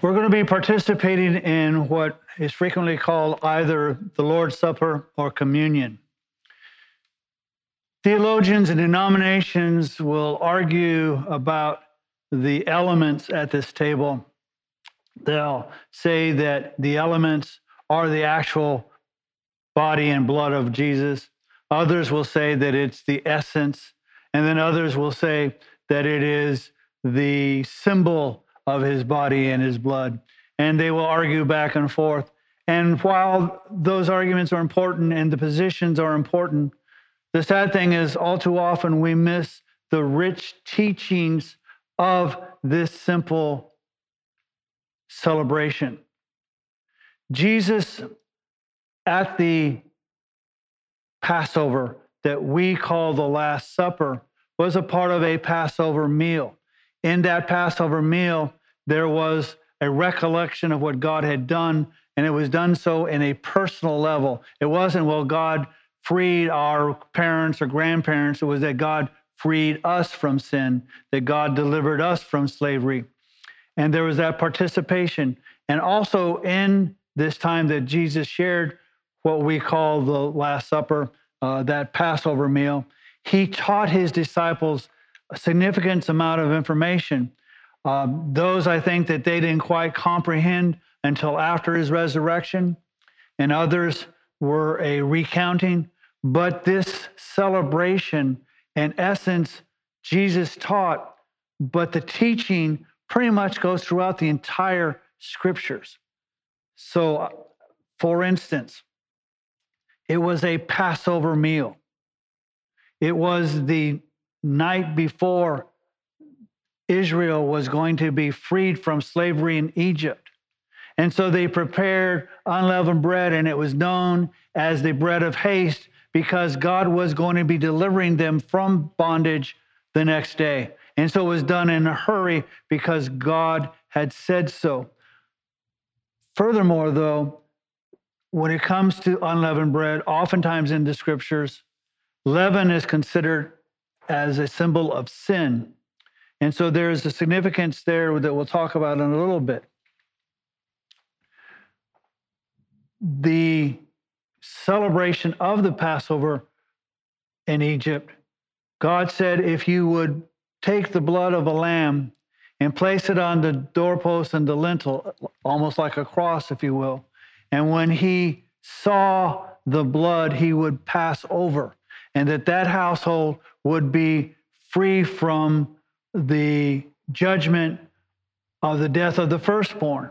We're going to be participating in what is frequently called either the Lord's Supper or communion. Theologians and denominations will argue about the elements at this table. They'll say that the elements are the actual body and blood of Jesus. Others will say that it's the essence. And then others will say that it is the symbol of his body and his blood. And they will argue back and forth. And while those arguments are important and the positions are important, the sad thing is, all too often we miss the rich teachings of this simple celebration. Jesus at the Passover that we call the Last Supper was a part of a Passover meal. In that Passover meal, there was a recollection of what God had done, and it was done so in a personal level. It wasn't, well, God freed our parents or grandparents, it was that God freed us from sin, that God delivered us from slavery. And there was that participation. And also in this time that Jesus shared what we call the Last Supper, uh, that Passover meal, he taught his disciples a significant amount of information um, those I think that they didn't quite comprehend until after his resurrection, and others were a recounting. But this celebration, in essence, Jesus taught, but the teaching pretty much goes throughout the entire scriptures. So, for instance, it was a Passover meal. It was the night before Israel was going to be freed from slavery in Egypt. And so they prepared unleavened bread, and it was known as the bread of haste because God was going to be delivering them from bondage the next day. And so it was done in a hurry because God had said so. Furthermore, though, when it comes to unleavened bread, oftentimes in the scriptures, leaven is considered as a symbol of sin. And so there's a significance there that we'll talk about in a little bit. The celebration of the Passover in Egypt, God said, if you would take the blood of a lamb and place it on the doorpost and the lintel, almost like a cross, if you will, and when he saw the blood, he would pass over, and that that household would be free from the judgment of the death of the firstborn.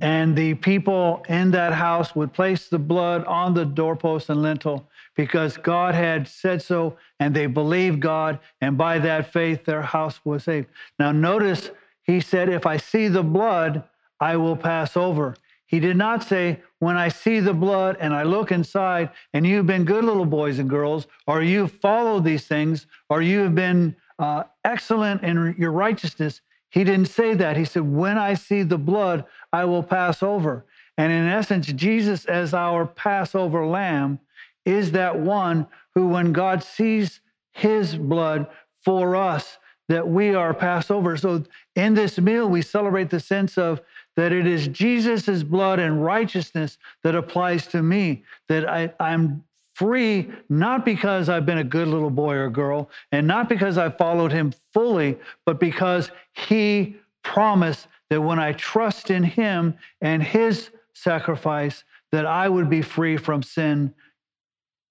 And the people in that house would place the blood on the doorpost and lintel because God had said so, and they believed God, and by that faith, their house was saved. Now, notice he said, If I see the blood, I will pass over. He did not say, When I see the blood and I look inside, and you've been good little boys and girls, or you've followed these things, or you've been uh, excellent in your righteousness. He didn't say that. He said, When I see the blood, I will pass over. And in essence, Jesus, as our Passover lamb, is that one who, when God sees his blood for us, that we are Passover. So in this meal, we celebrate the sense of that it is Jesus' blood and righteousness that applies to me, that I, I'm free, not because I've been a good little boy or girl, and not because I followed him fully, but because he promised that when I trust in him and his sacrifice, that I would be free from sin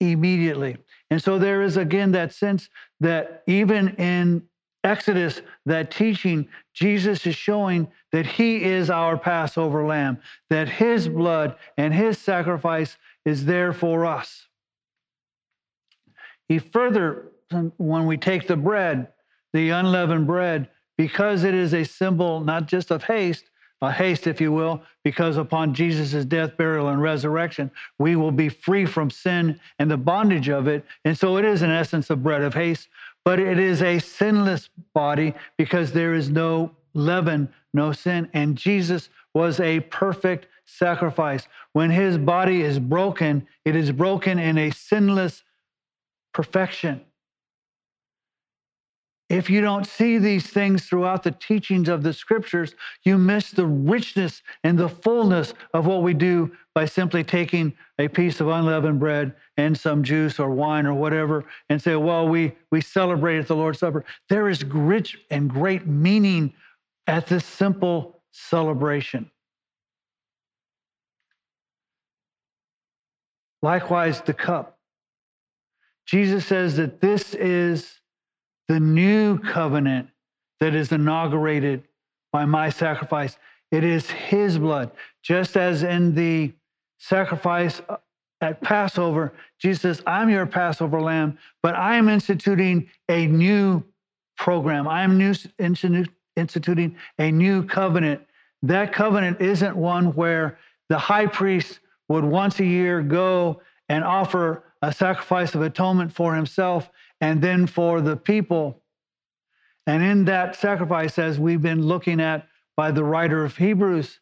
immediately. And so there is again that sense that even in Exodus, that teaching, Jesus is showing that he is our Passover lamb, that his blood and his sacrifice is there for us. He further, when we take the bread, the unleavened bread, because it is a symbol not just of haste, a haste, if you will, because upon Jesus' death, burial, and resurrection, we will be free from sin and the bondage of it. And so it is, in essence, a bread of haste, but it is a sinless body because there is no leaven, no sin. And Jesus was a perfect sacrifice. When his body is broken, it is broken in a sinless perfection. if you don't see these things throughout the teachings of the scriptures, you miss the richness and the fullness of what we do by simply taking a piece of unleavened bread and some juice or wine or whatever and say, well, we, we celebrated the Lord's Supper. There is rich and great meaning at this simple celebration. Likewise, the cup. Jesus says that this is the new covenant that is inaugurated by my sacrifice. It is his blood. Just as in the sacrifice at Passover, Jesus says, I'm your Passover lamb, but I am instituting a new program. I am new, instituting a new covenant. That covenant isn't one where the high priest would once a year go and offer a sacrifice of atonement for himself and then for the people. And in that sacrifice, as we've been looking at by the writer of Hebrews,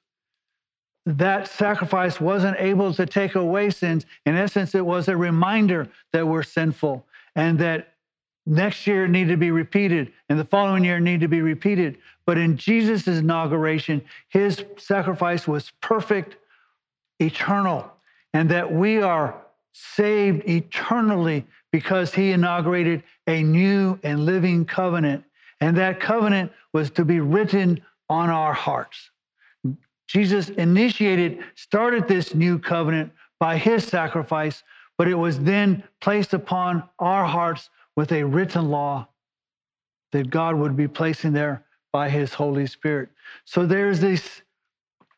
that sacrifice wasn't able to take away sins. In essence, it was a reminder that we're sinful and that next year need to be repeated and the following year need to be repeated. But in Jesus' inauguration, his sacrifice was perfect, eternal, and that we are saved eternally because he inaugurated a new and living covenant. And that covenant was to be written on our hearts. Jesus initiated, started this new covenant by his sacrifice, but it was then placed upon our hearts with a written law that God would be placing there by his Holy Spirit. So there's these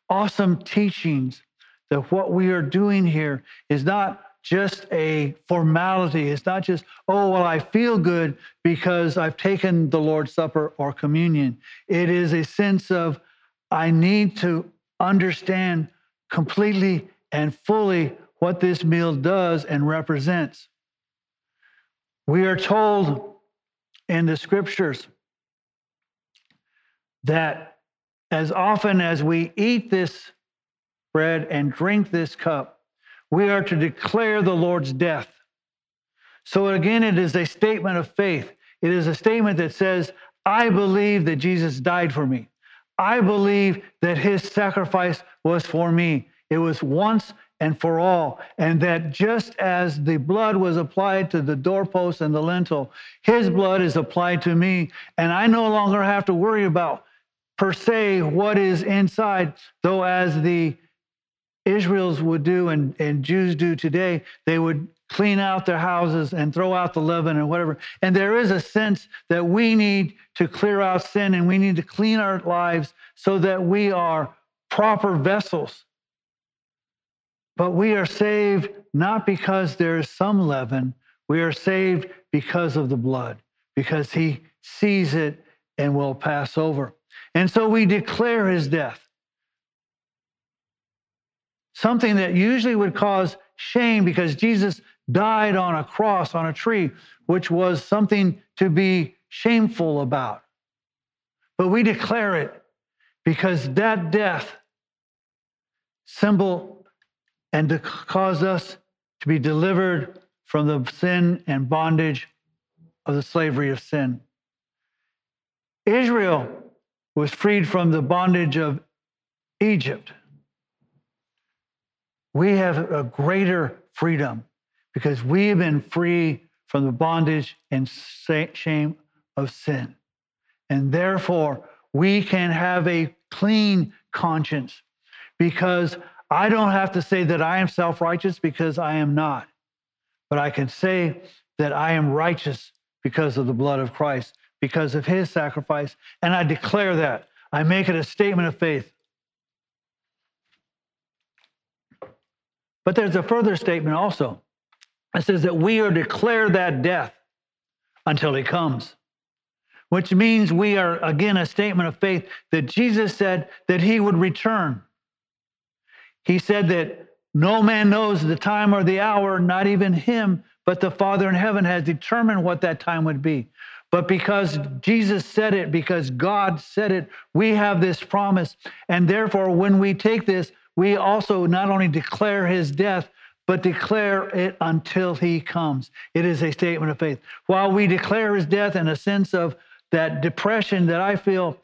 awesome teachings that what we are doing here is not just a formality. It's not just, oh, well, I feel good because I've taken the Lord's Supper or communion. It is a sense of, I need to understand completely and fully what this meal does and represents. We are told in the scriptures that as often as we eat this bread and drink this cup, we are to declare the Lord's death. So again, it is a statement of faith. It is a statement that says, I believe that Jesus died for me. I believe that his sacrifice was for me. It was once and for all. And that just as the blood was applied to the doorpost and the lintel, his blood is applied to me. And I no longer have to worry about per se what is inside, though as the Israel's would do and, and Jews do today, they would clean out their houses and throw out the leaven and whatever. And there is a sense that we need to clear out sin and we need to clean our lives so that we are proper vessels. But we are saved not because there is some leaven, we are saved because of the blood, because he sees it and will pass over. And so we declare his death something that usually would cause shame because Jesus died on a cross, on a tree, which was something to be shameful about. But we declare it because that death symbol and to cause us to be delivered from the sin and bondage of the slavery of sin. Israel was freed from the bondage of Egypt we have a greater freedom because we have been free from the bondage and shame of sin. And therefore, we can have a clean conscience because I don't have to say that I am self righteous because I am not, but I can say that I am righteous because of the blood of Christ, because of his sacrifice. And I declare that. I make it a statement of faith. But there's a further statement also. It says that we are declared that death until he comes, which means we are, again, a statement of faith that Jesus said that he would return. He said that no man knows the time or the hour, not even him, but the Father in heaven has determined what that time would be. But because Jesus said it, because God said it, we have this promise. And therefore, when we take this, we also not only declare his death, but declare it until he comes. It is a statement of faith. While we declare his death in a sense of that depression that I feel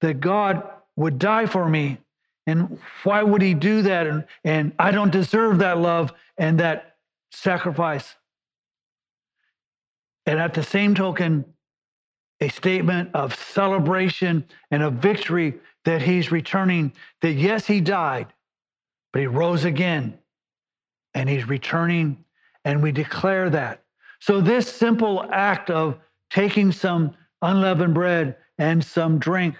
that God would die for me. And why would he do that? And, and I don't deserve that love and that sacrifice. And at the same token, a statement of celebration and of victory that he's returning, that yes, he died, but he rose again and he's returning, and we declare that. So, this simple act of taking some unleavened bread and some drink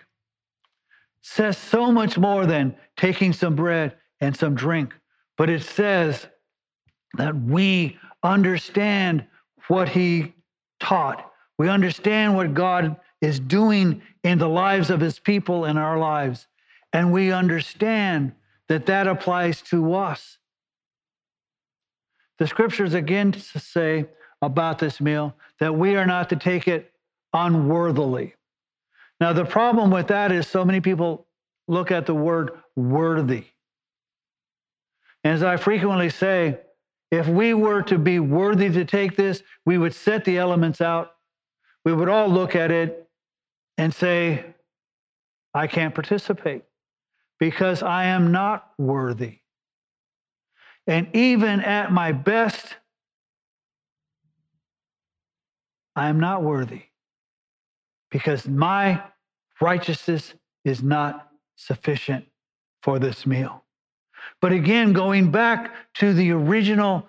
says so much more than taking some bread and some drink, but it says that we understand what he taught we understand what God is doing in the lives of his people and our lives. And we understand that that applies to us. The scriptures again say about this meal that we are not to take it unworthily. Now, the problem with that is so many people look at the word worthy. And as I frequently say, if we were to be worthy to take this, we would set the elements out we would all look at it and say, I can't participate because I am not worthy. And even at my best, I am not worthy because my righteousness is not sufficient for this meal. But again, going back to the original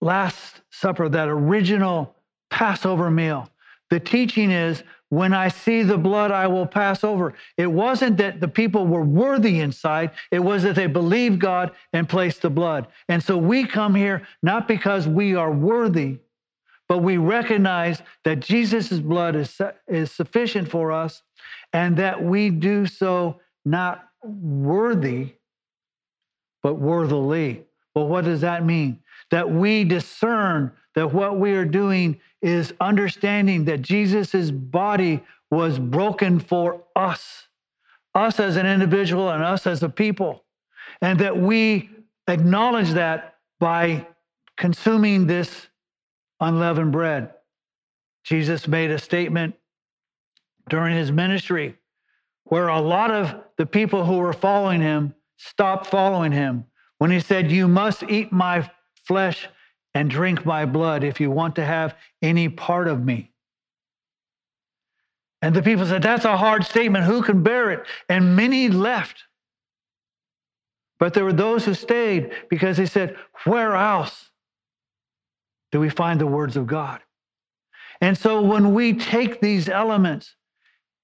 Last Supper, that original Passover meal. The teaching is when I see the blood, I will pass over. It wasn't that the people were worthy inside, it was that they believed God and placed the blood. And so we come here not because we are worthy, but we recognize that Jesus' blood is, is sufficient for us and that we do so not worthy, but worthily. Well, what does that mean? That we discern that what we are doing is understanding that Jesus' body was broken for us, us as an individual and us as a people, and that we acknowledge that by consuming this unleavened bread. Jesus made a statement during his ministry where a lot of the people who were following him stopped following him when he said, You must eat my flesh and drink my blood if you want to have any part of me. And the people said, That's a hard statement. Who can bear it? And many left. But there were those who stayed because they said, Where else do we find the words of God? And so when we take these elements,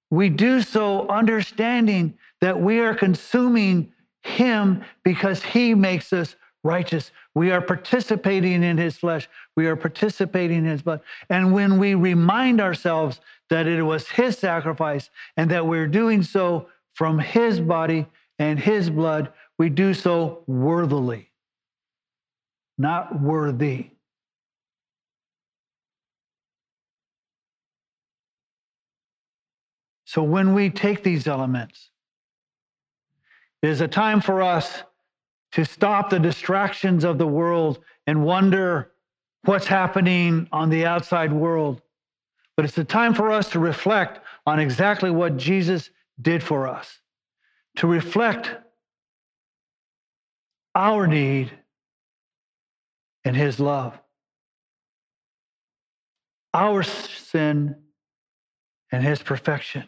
we do so understanding that we are consuming Him because He makes us righteous. We are participating in his flesh. We are participating in his blood. And when we remind ourselves that it was his sacrifice and that we're doing so from his body and his blood, we do so worthily, not worthy. So when we take these elements, it is a time for us to stop the distractions of the world and wonder what's happening on the outside world. But it's a time for us to reflect on exactly what Jesus did for us, to reflect our need and his love, our sin and his perfection,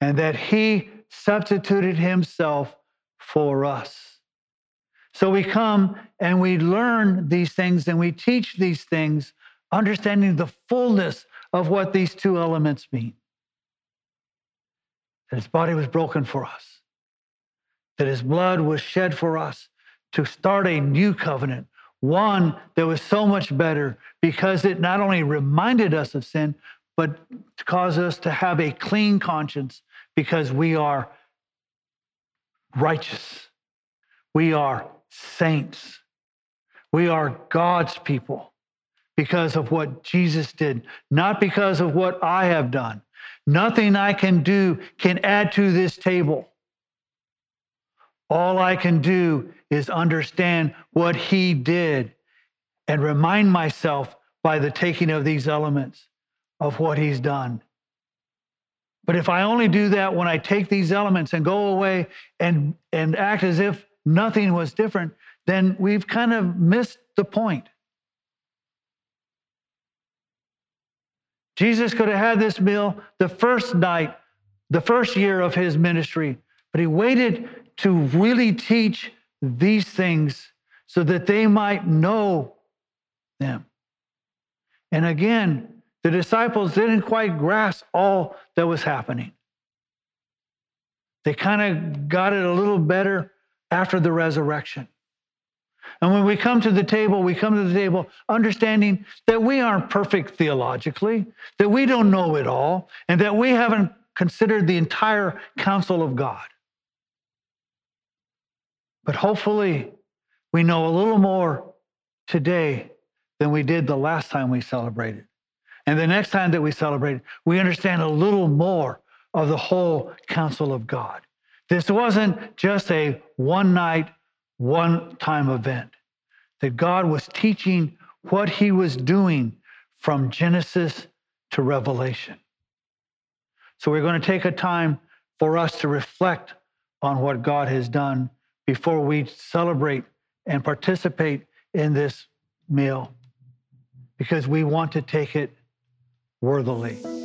and that he substituted himself for us. So we come and we learn these things and we teach these things, understanding the fullness of what these two elements mean. That his body was broken for us, that his blood was shed for us to start a new covenant, one that was so much better because it not only reminded us of sin, but caused us to have a clean conscience because we are righteous. We are saints. We are God's people because of what Jesus did, not because of what I have done. Nothing I can do can add to this table. All I can do is understand what he did and remind myself by the taking of these elements of what he's done. But if I only do that when I take these elements and go away and, and act as if nothing was different, then we've kind of missed the point. Jesus could have had this meal the first night, the first year of his ministry, but he waited to really teach these things so that they might know them. And again, the disciples didn't quite grasp all that was happening. They kind of got it a little better after the resurrection. And when we come to the table, we come to the table understanding that we aren't perfect theologically, that we don't know it all, and that we haven't considered the entire counsel of God. But hopefully, we know a little more today than we did the last time we celebrated. And the next time that we celebrate, we understand a little more of the whole counsel of God. This wasn't just a one night, one time event, that God was teaching what he was doing from Genesis to Revelation. So we're going to take a time for us to reflect on what God has done before we celebrate and participate in this meal because we want to take it worthily.